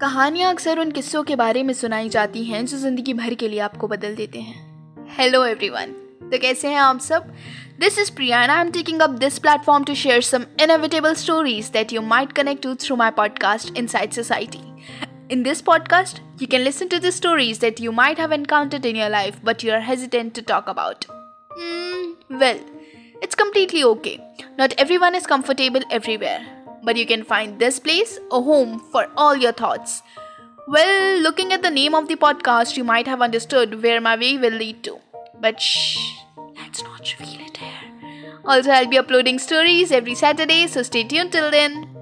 कहानियाँ अक्सर उन किस्सों के बारे में सुनाई जाती हैं जो ज़िंदगी भर के लिए आपको बदल देते हैं। हेलो एवरी वन तो कैसे हैं आप सब? This is Priya I am taking up this platform to share some inevitable stories that you might connect to through my podcast inside society in this podcast you can listen to the stories that you might have encountered in your life but you are hesitant to talk about well it's completely okay not everyone is comfortable everywhere but you can find this place a home for all your thoughts. Well, looking at the name of the podcast, you might have understood where my way will lead to. But shh, let's not reveal it here. Also, I'll be uploading stories every Saturday, so stay tuned till then.